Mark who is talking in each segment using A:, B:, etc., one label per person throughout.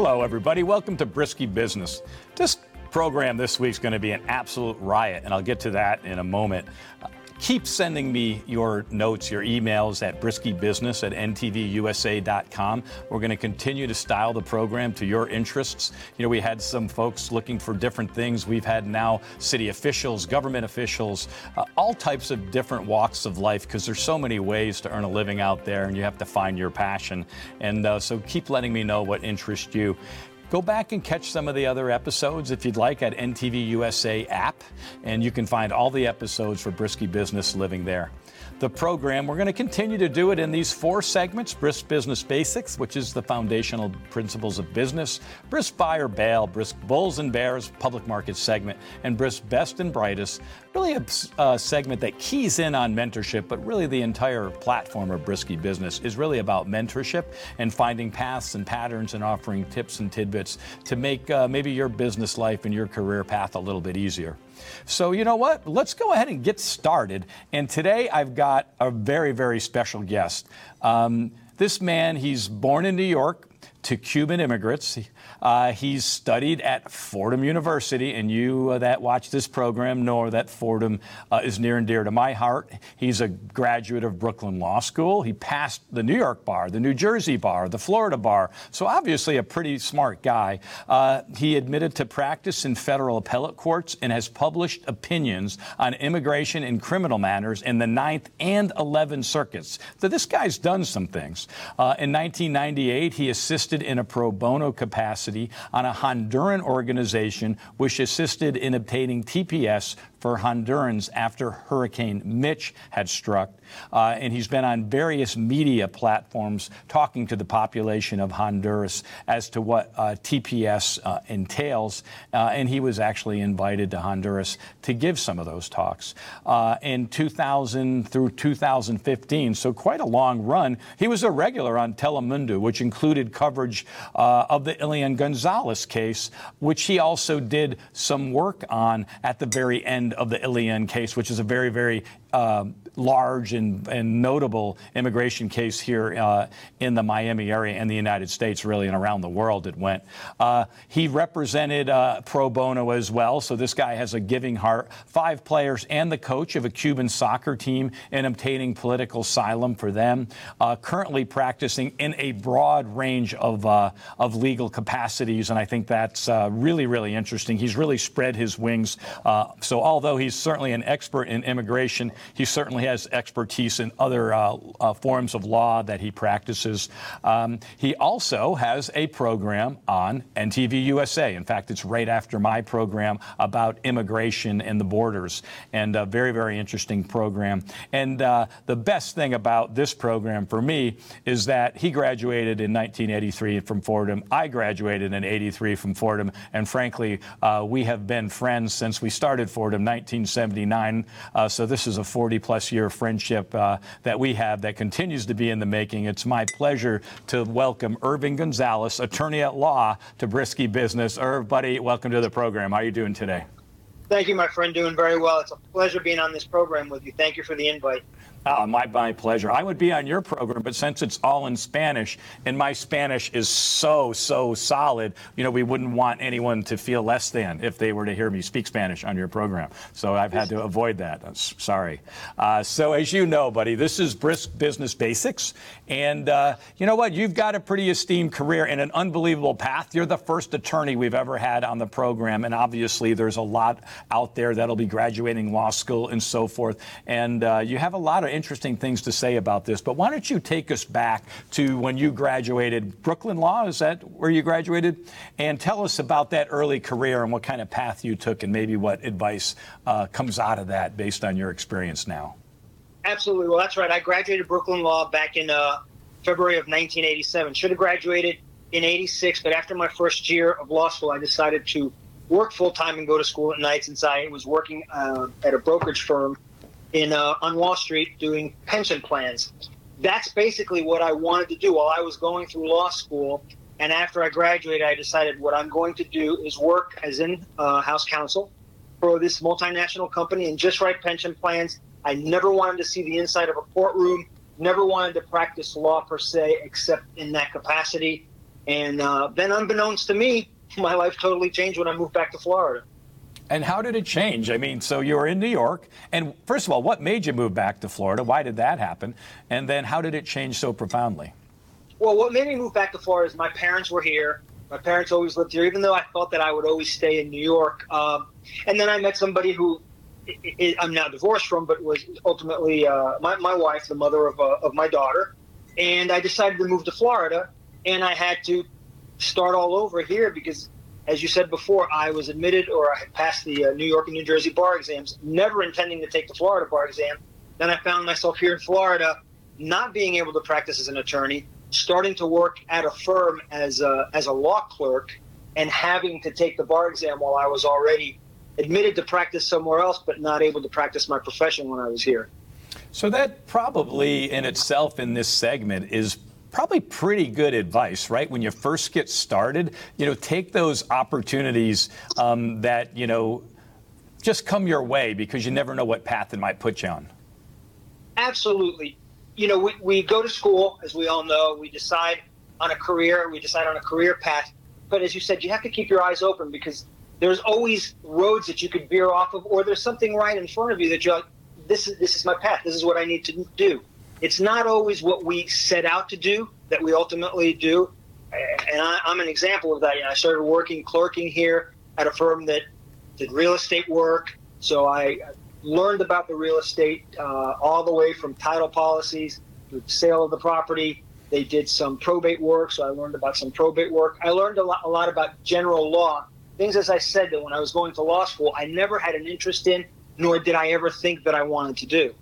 A: Hello, everybody. Welcome to Brisky Business. This program this week is going to be an absolute riot, and I'll get to that in a moment. Keep sending me your notes, your emails at briskybusiness at ntvusa.com. We're going to continue to style the program to your interests. You know, we had some folks looking for different things. We've had now city officials, government officials, uh, all types of different walks of life because there's so many ways to earn a living out there and you have to find your passion. And uh, so keep letting me know what interests you. Go back and catch some of the other episodes if you'd like at NTV USA app, and you can find all the episodes for Brisky Business living there the program. We're going to continue to do it in these four segments Brisk Business Basics, which is the foundational principles of business, Brisk or Bail, Brisk Bulls and Bears, public market segment, and Brisk Best and Brightest, really a uh, segment that keys in on mentorship, but really the entire platform of Brisky Business is really about mentorship and finding paths and patterns and offering tips and tidbits to make uh, maybe your business life and your career path a little bit easier. So, you know what? Let's go ahead and get started. And today I've got a very, very special guest. Um, this man, he's born in New York to Cuban immigrants. Uh, he's studied at Fordham University, and you uh, that watch this program know that Fordham uh, is near and dear to my heart. He's a graduate of Brooklyn Law School. He passed the New York bar, the New Jersey bar, the Florida bar, so obviously a pretty smart guy. Uh, he admitted to practice in federal appellate courts and has published opinions on immigration and criminal matters in the Ninth and 11th circuits. So this guy's done some things. Uh, in 1998, he assisted in a pro bono capacity capacity on a Honduran organization which assisted in obtaining TPS for Hondurans after Hurricane Mitch had struck. Uh, and he's been on various media platforms talking to the population of Honduras as to what uh, TPS uh, entails. Uh, and he was actually invited to Honduras to give some of those talks. Uh, in 2000 through 2015, so quite a long run, he was a regular on Telemundo, which included coverage uh, of the Elian Gonzalez case, which he also did some work on at the very end end of the Elian case, which is a very, very uh, large and, and, notable immigration case here uh, in the Miami area and the United States, really, and around the world it went. Uh, he represented uh, pro bono as well, so this guy has a giving heart. Five players and the coach of a Cuban soccer team in obtaining political asylum for them. Uh, currently practicing in a broad range of, uh, of legal capacities, and I think that's really, really interesting. He's really spread his wings. so, although he's certainly an expert in immigration, he certainly has expertise in other uh, uh, forms of law that he practices. Um, he also has a program on NTV USA. In fact, it's right after my program about immigration and the borders, and a very, very interesting program. And uh, the best thing about this program for me is that he graduated in 1983 from Fordham. I graduated in 83 from Fordham, and frankly, uh, we have been friends since we started Fordham 1979. Uh, so this is a 40 plus year friendship uh, that we have that continues to be in the making. It's my pleasure to welcome Irving Gonzalez, attorney at law, to Brisky Business. Irv, buddy, welcome to the program. How are you doing today?
B: Thank you, my friend. Doing very well. It's a pleasure being on this program with you. Thank you for the invite.
A: Oh, my, my pleasure. I would be on your program, but since it's all in Spanish and my Spanish is so, so solid, you know, we wouldn't want anyone to feel less than if they were to hear me speak Spanish on your program. So I've had to avoid that. Uh, sorry. Uh, so, as you know, buddy, this is Brisk Business Basics. And uh, you know what? You've got a pretty esteemed career and an unbelievable path. You're the first attorney we've ever had on the program. And obviously, there's a lot out there that'll be graduating law school and so forth. And uh, you have a lot of interesting things to say about this, but why don't you take us back to when you graduated Brooklyn Law? Is that where you graduated? And tell us about that early career and what kind of path you took, and maybe what advice uh, comes out of that based on your experience now.
B: Absolutely. Well, that's right. I graduated Brooklyn Law back in uh, February of 1987. Should have graduated in 86, but after my first year of law school, I decided to work full time and go to school at night since I was working uh, at a brokerage firm in uh, on Wall Street doing pension plans. That's basically what I wanted to do while I was going through law school. And after I graduated, I decided what I'm going to do is work as in uh, house counsel for this multinational company and just write pension plans. I never wanted to see the inside of a courtroom, never wanted to practice law per se, except in that capacity. And uh, then, unbeknownst to me, my life totally changed when I moved back to Florida.
A: And how did it change? I mean, so you were in New York, and first of all, what made you move back to Florida? Why did that happen? And then how did it change so profoundly?
B: Well, what made me move back to Florida is my parents were here. My parents always lived here, even though I thought that I would always stay in New York. Um, and then I met somebody who I'm now divorced from, but was ultimately uh, my, my wife, the mother of, uh, of my daughter. And I decided to move to Florida, and I had to start all over here because, as you said before, I was admitted or I had passed the uh, New York and New Jersey bar exams, never intending to take the Florida bar exam. Then I found myself here in Florida, not being able to practice as an attorney, starting to work at a firm as a, as a law clerk, and having to take the bar exam while I was already admitted to practice somewhere else, but not able to practice my profession when I was here.
A: So that probably in itself in this segment is probably pretty good advice, right? When you first get started, you know, take those opportunities um, that, you know, just come your way because you never know what path it might put you on.
B: Absolutely. You know, we, we go to school, as we all know, we decide on a career, we decide on a career path. But as you said, you have to keep your eyes open because there's always roads that you could veer off of, or there's something right in front of you that you're like, this is this is my path. This is what I need to do. It's not always what we set out to do that we ultimately do. And I, am an example of that. I started working clerking here at a firm that did real estate work. So I learned about the real estate uh, all the way from title policies to sale of the property. They did some probate work, so I learned about some probate work. I learned a lot, a lot about general law things, as I said, that when I was going to law school, I never had an interest in, nor did I ever think that I wanted to do.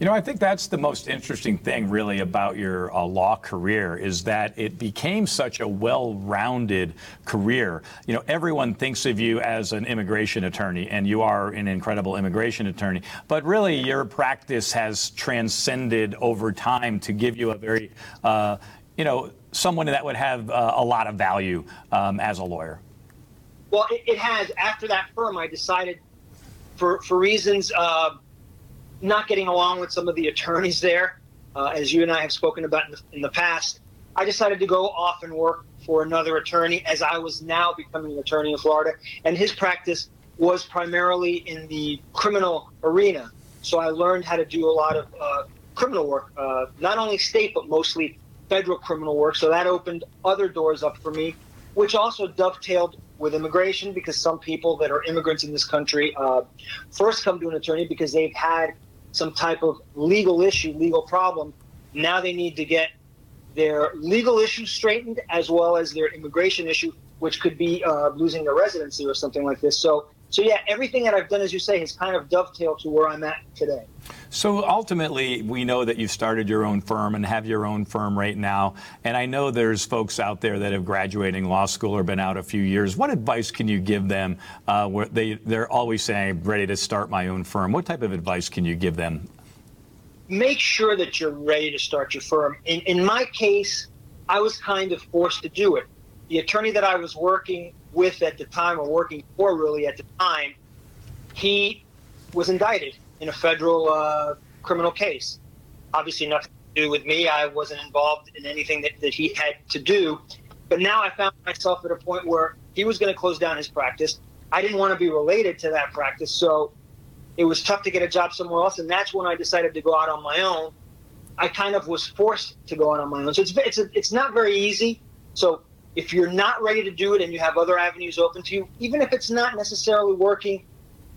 A: You know, I think that's the most interesting thing, really, about your uh, law career is that it became such a well rounded career. You know, everyone thinks of you as an immigration attorney, and you are an incredible immigration attorney. But really, your practice has transcended over time to give you a very, uh, you know, someone that would have uh, a lot of value um, as a lawyer.
B: Well, it, it, has. After that firm, I decided, for for reasons uh, not getting along with some of the attorneys there, uh, as you and I have spoken about in the, in the past, I decided to go off and work for another attorney, as I was now becoming an attorney in Florida, and his practice was primarily in the criminal arena. So I learned how to do a lot of uh, criminal work, uh, not only state but mostly federal criminal work. So that opened other doors up for me, which also dovetailed with immigration because some people that are immigrants in this country uh, first come to an attorney because they've had some type of legal issue, legal problem. Now they need to get their legal issue straightened as well as their immigration issue, which could be uh, losing their residency or something like this. So so yeah, everything that I've done, as you say, has kind of dovetailed to where I'm at today.
A: So ultimately, we know that you've started your own firm and have your own firm right now. And I know there's folks out there that have graduating law school or been out a few years. What advice can you give them? Uh, where they they're always saying, "Ready to start my own firm." What type of advice can you give them?
B: Make sure that you're ready to start your firm. In in my case, I was kind of forced to do it. The attorney that I was working with at the time, or working for really at the time, he was indicted in a federal uh, criminal case. Obviously, nothing to do with me. I wasn't involved in anything that, that he had to do. But now I found myself at a point where he was going to close down his practice. I didn't want to be related to that practice. So it was tough to get a job somewhere else. And that's when I decided to go out on my own. I kind of was forced to go out on my own. So it's, it's, a, it's not very easy. So if you're not ready to do it and you have other avenues open to you, even if it's not necessarily working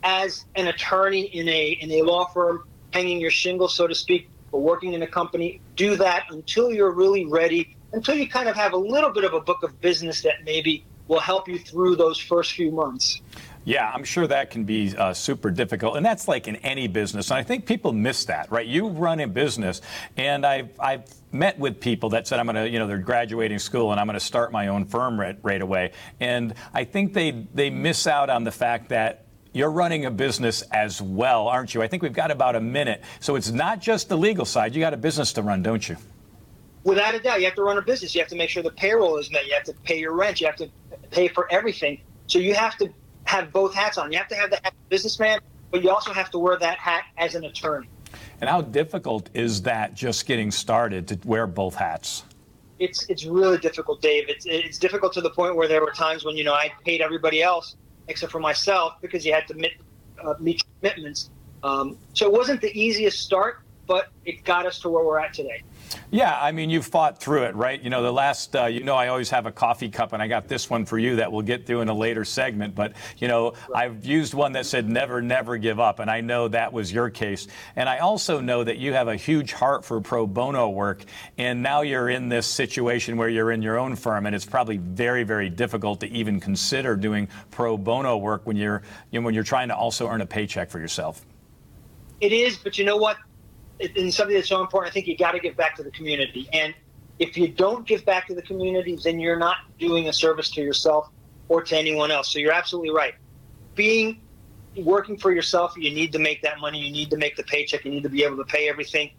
B: as an attorney in a in a law firm, hanging your shingle, so to speak, or working in a company, do that until you're really ready, until you kind of have a little bit of a book of business that maybe will help you through those first few months.
A: Yeah, I'm sure that can be uh, super difficult, and that's like in any business. And I think people miss that, right? You run a business, and I've I've met with people that said I'm going to, you know, they're graduating school and I'm going to start my own firm right, right away. And I think they they miss out on the fact that you're running a business as well, aren't you? I think we've got about a minute. So it's not just the legal side. You got a business to run, don't you?
B: Without a doubt, you have to run a business. You have to make sure the payroll is met. You have to pay your rent. You have to pay for everything. So you have to have both hats on. You have to have the hat businessman, but you also have to wear that hat as an attorney.
A: And how difficult is that just getting started to wear both hats?
B: it's it's really difficult, Dave. It's it's difficult to the point where there were times when you know I paid everybody else except for myself because you had to meet, uh, meet commitments. Um, so it wasn't the easiest start, but it got us to where we're at today.
A: Yeah, I mean, you've fought through it, right? You know, the last, uh, you know, I always have a coffee cup, and I got this one for you that we'll get through in a later segment. But, you know, right. I've used one that said never, never give up, and I know that was your case. And I also know that you have a huge heart for pro bono work, and now you're in this situation where you're in your own firm, and it's probably very, very difficult to even consider doing pro bono work when you're, you know, when you're trying to also earn a paycheck for yourself.
B: It is, but you know what? And something that's so important, I think you got to give back to the community. And if you don't give back to the community, then you're not doing a service to yourself or to anyone else. So you're absolutely right. Being working for yourself, you need to make that money, you need to make the paycheck, you need to be able to pay everything.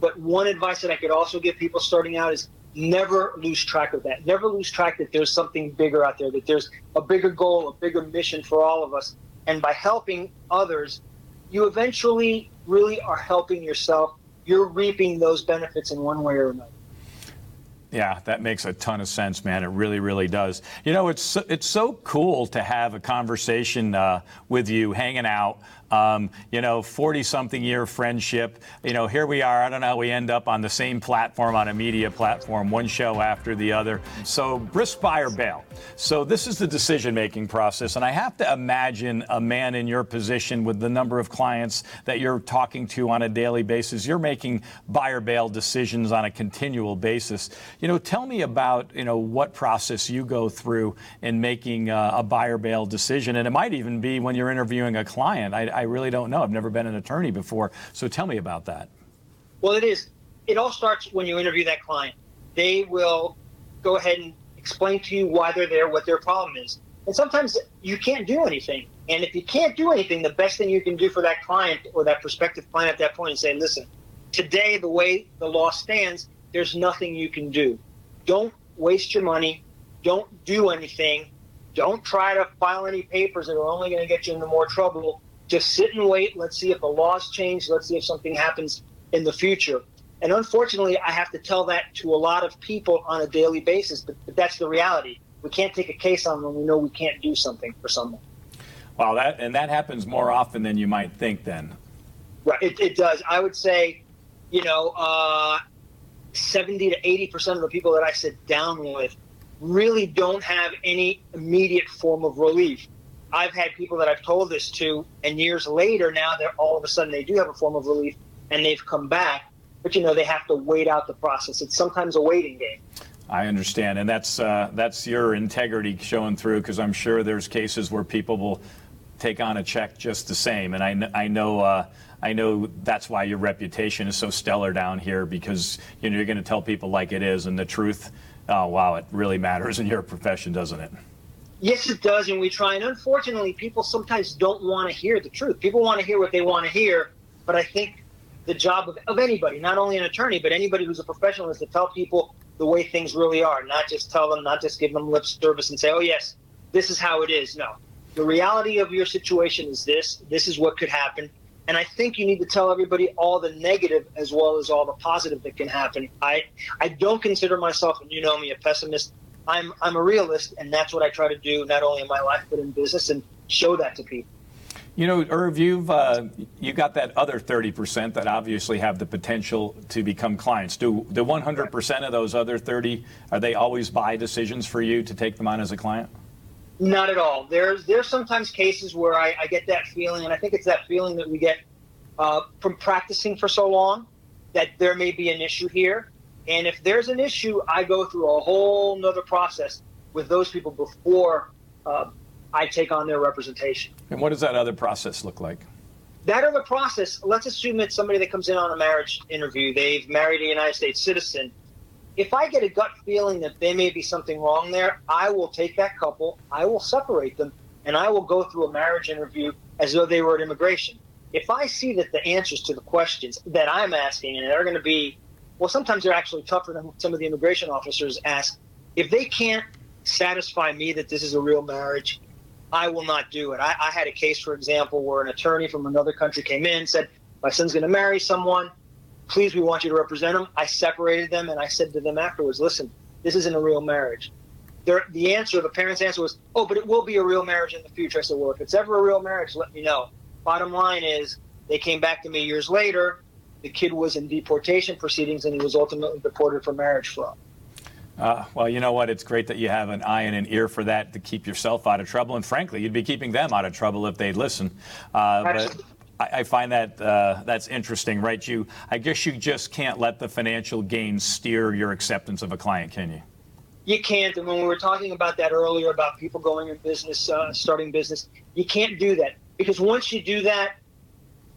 B: But one advice that I could also give people starting out is never lose track of that. Never lose track that there's something bigger out there, that there's a bigger goal, a bigger mission for all of us. And by helping others, you eventually really are helping yourself. You're reaping those benefits in one way or another.
A: Yeah, that makes a ton of sense, man. It really, really does. You know, it's it's so cool to have a conversation uh, with you, hanging out. Um, you know, 40 something year friendship. You know, here we are. I don't know how we end up on the same platform, on a media platform, one show after the other. So, brisk buy or bail. So, this is the decision making process. And I have to imagine a man in your position with the number of clients that you're talking to on a daily basis, you're making buy or bail decisions on a continual basis. You know, tell me about, you know, what process you go through in making uh, a buy or bail decision. And it might even be when you're interviewing a client. I, I I really don't know. I've never been an attorney before. So tell me about that.
B: Well, it is. It all starts when you interview that client. They will go ahead and explain to you why they're there, what their problem is. And sometimes you can't do anything. And if you can't do anything, the best thing you can do for that client or that prospective client at that point is say, listen, today, the way the law stands, there's nothing you can do. Don't waste your money. Don't do anything. Don't try to file any papers that are only going to get you into more trouble just sit and wait. Let's see if the laws change. Let's see if something happens in the future. And unfortunately, I have to tell that to a lot of people on a daily basis, but, but that's the reality. We can't take a case on when we know we can't do something for someone.
A: Wow, that and that happens more often than you might think. Then,
B: right? It, it does. I would say, you know, uh, seventy to eighty percent of the people that I sit down with really don't have any immediate form of relief. I've had people that I've told this to, and years later, now they're all of a sudden they do have a form of relief, and they've come back. But you know, they have to wait out the process. It's sometimes a waiting game.
A: I understand, and that's uh, that's your integrity showing through because I'm sure there's cases where people will take on a check just the same, and I, I know. Uh, I know that's why your reputation is so stellar down here because you know you're going to tell people like it is and the truth. Oh wow, it really matters in your profession, doesn't it?
B: Yes, it does, and we try. And unfortunately, people sometimes don't want to hear the truth. People want to hear what they want to hear, but I think the job of, of anybody, not only an attorney, but anybody who's a professional, is to tell people the way things really are, not just tell them, not just give them lip service and say, oh, yes, this is how it is. No. The reality of your situation is this. This is what could happen. And I think you need to tell everybody all the negative as well as all the positive that can happen. I, I don't consider myself, and you know me, a pessimist. I'm I'm a realist, and that's what I try to do not only in my life but in business, and show that to people.
A: You know, Irv, you've uh, you got that other 30% that obviously have the potential to become clients. Do the 100% of those other 30 are they always buy decisions for you to take them on as a client?
B: Not at all. There's there's sometimes cases where I, I get that feeling, and I think it's that feeling that we get uh, from practicing for so long that there may be an issue here. And if there's an issue, I go through a whole nother process with those people before uh, I take on their representation.
A: And what does that other process look like?
B: That other process, let's assume it's somebody that comes in on a marriage interview. They've married a United States citizen. If I get a gut feeling that there may be something wrong there, I will take that couple, I will separate them, and I will go through a marriage interview as though they were at immigration. If I see that the answers to the questions that I'm asking and they're going to be well, sometimes they're actually tougher than some of the immigration officers ask. If they can't satisfy me that this is a real marriage, I will not do it. I, I had a case, for example, where an attorney from another country came in, and said, My son's going to marry someone. please, we want you to represent them. I separated them and I said to them afterwards, listen, this isn't a real marriage. The answer, the parents' answer was, oh, but it will be a real marriage in the future. I said, well, if it's ever a real marriage, let me know. Bottom line is, they came back to me years later. The kid was in deportation proceedings and he was ultimately deported for marriage fraud.
A: Uh, well, you know what? It's great that you have an eye and an ear for that to keep yourself out of trouble. And frankly, you'd be keeping them out of trouble if they'd listen. Uh, but I, I, find that uh, that's interesting, right? You, I guess you just can't let the financial gain steer your acceptance of a client, can you?
B: You can't. And when we were talking about that earlier about people going in business, uh, starting business, you can't do that because once you do that,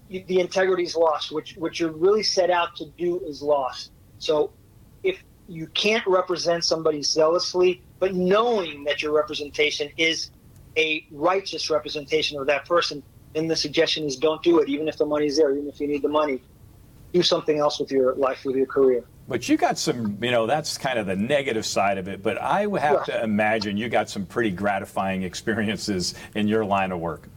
B: the integrity is lost. Which what you're really set out to do is lost. So if you can't represent somebody zealously, but knowing that your representation is a righteous representation of that person, then the suggestion is don't do it, even if the money's there, even if you need the money. Do something else with your life, with your career.
A: But you got some, you know, that's kind of the negative side of it. But I would have yeah. to imagine you got some pretty gratifying experiences in your line of work.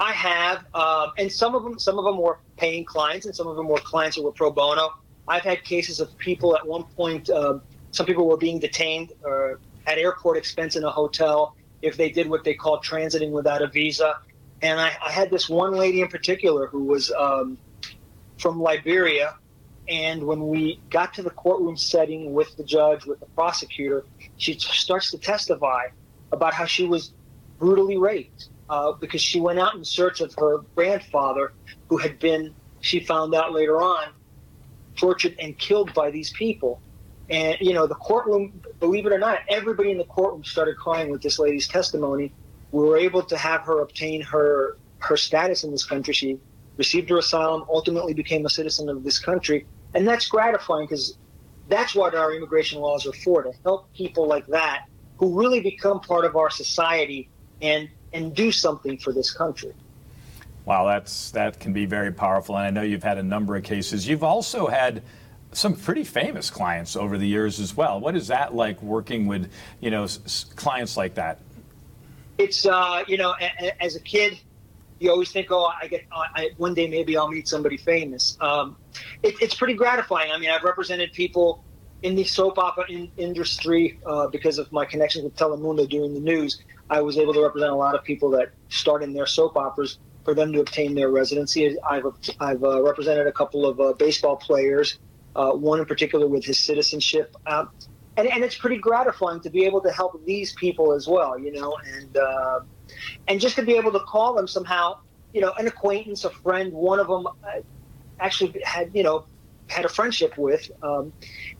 B: I have, um, and some of them, some of them were paying clients, and some of them were clients that were pro bono. I've had cases of people at one point, uh, some people were being detained or at airport expense in a hotel if they did what they call transiting without a visa. And I, I had this one lady in particular who was um, from Liberia. And when we got to the courtroom setting with the judge, with the prosecutor, she starts to testify about how she was brutally raped uh, because she went out in search of her grandfather, who had been, she found out later on, tortured and killed by these people. And, you know, the courtroom, believe it or not, everybody in the courtroom started crying with this lady's testimony. We were able to have her obtain her, her status in this country. She received her asylum, ultimately became a citizen of this country. And that's gratifying because that's what our immigration laws are for to help people like that who really become part of our society and, and do something for this country.
A: Wow, that's that can be very powerful, and I know you've had a number of cases. You've also had some pretty famous clients over the years as well. What is that like working with you know s- clients like that?
B: It's uh, you know, a- a- as a kid, you always think, oh, I get I, one day maybe I'll meet somebody famous. Um, it, it's pretty gratifying. I mean, I've represented people in the soap opera in, industry uh, because of my connections with Telemundo doing the news. I was able to represent a lot of people that start in their soap operas for them to obtain their residency. I've, I've uh, represented a couple of uh, baseball players, uh, one in particular with his citizenship. Um, and, and it's pretty gratifying to be able to help these people as well, you know, and, uh, and just to be able to call them somehow, you know, an acquaintance, a friend, one of them uh, actually had, you know, had a friendship with. Um,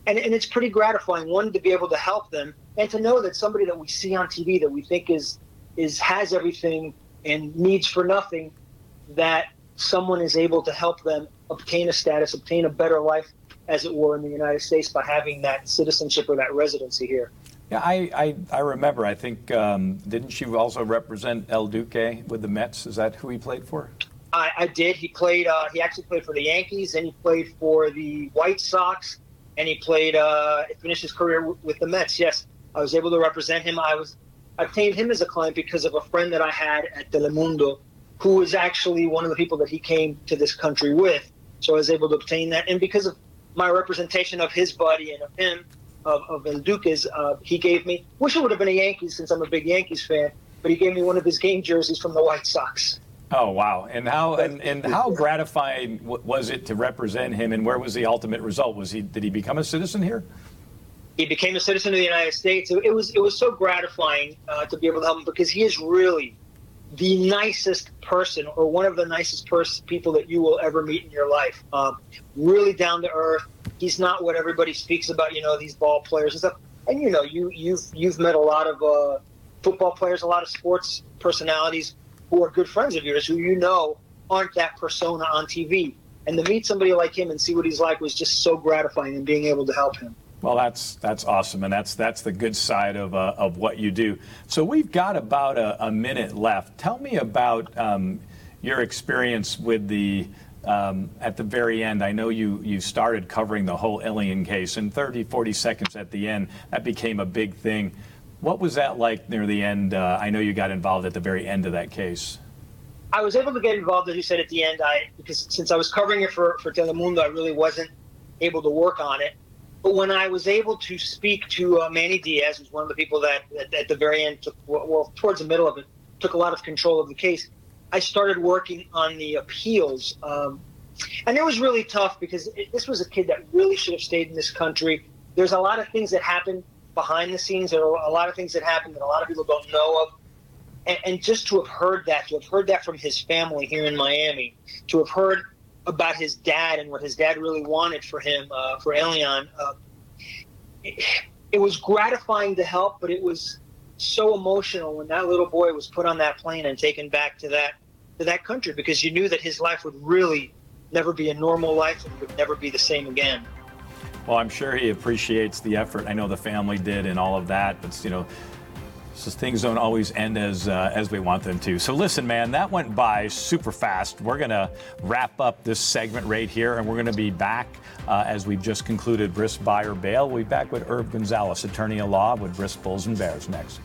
B: and, and it's pretty gratifying, one, to be able to help them and to know that somebody that we see on TV that we think is, is has everything and needs for nothing that someone is able to help them obtain a status, obtain a better life, as it were, in the United States by having that citizenship or that residency here.
A: Yeah, I, I, I remember. I think, um, didn't you also represent El Duque with the Mets? Is that who he played for?
B: I, I did. He played, uh, he actually played for the Yankees, and he played for the White Sox, and he played, uh, finished his career with the Mets. Yes, I was able to represent him. I was I obtained him as a client because of a friend that I had at Telemundo, who was actually one of the people that he came to this country with. So I was able to obtain that, and because of my representation of his buddy and of him, of, of El Duque's, uh, he gave me. Wish it would have been a Yankees since I'm a big Yankees fan, but he gave me one of his game jerseys from the White Sox.
A: Oh wow! And how and, and how gratifying was it to represent him? And where was the ultimate result? Was he did he become a citizen here?
B: he became a citizen of the United States. It was it was so gratifying uh, to be able to help him because he is really the nicest person or one of the nicest pers- people that you will ever meet in your life. Um, really down to earth. He's not what everybody speaks about. You know these ball players and stuff. And you know you you've you've met a lot of uh, football players, a lot of sports personalities who are good friends of yours who you know aren't that persona on TV. And to meet somebody like him and see what he's like was just so gratifying and being able to help him.
A: Well, that's that's awesome, and that's that's the good side of uh, of what you do. So we've got about a, a minute left. Tell me about um, your experience with the. Um, at the very end, I know you, you started covering the whole Elian case, in 30, 40 seconds at the end, that became a big thing. What was that like near the end? Uh, I know you got involved at the very end of that case.
B: I was able to get involved, as you said, at the end. I because since I was covering it for, for Telemundo, I really wasn't able to work on it. But when I was able to speak to uh, Manny Diaz, who's one of the people that at, at the very end took, well, towards the middle of it, took a lot of control of the case, I started working on the appeals. Um, and it was really tough because it, this was a kid that really should have stayed in this country. There's a lot of things that happen behind the scenes. There are a lot of things that happen that a lot of people don't know of. And, and just to have heard that, to have heard that from his family here in Miami, to have heard about his dad and what his dad really wanted for him, uh, for Elian, uh, it, it was gratifying to help, but it was so emotional when that little boy was put on that plane and taken back to that to that country because you knew that his life would really never be a normal life and would never be the same again.
A: Well, I'm sure he appreciates the effort. I know the family did and all of that, but you know, things don't always end as uh, as we want them to. So listen, man, that went by super fast. We're gonna wrap up this segment right here, and we're gonna be back uh, as we've just concluded Brisk Buy or Bail. We'll be back with Irv Gonzalez, attorney at law with Brisk Bulls and Bears next.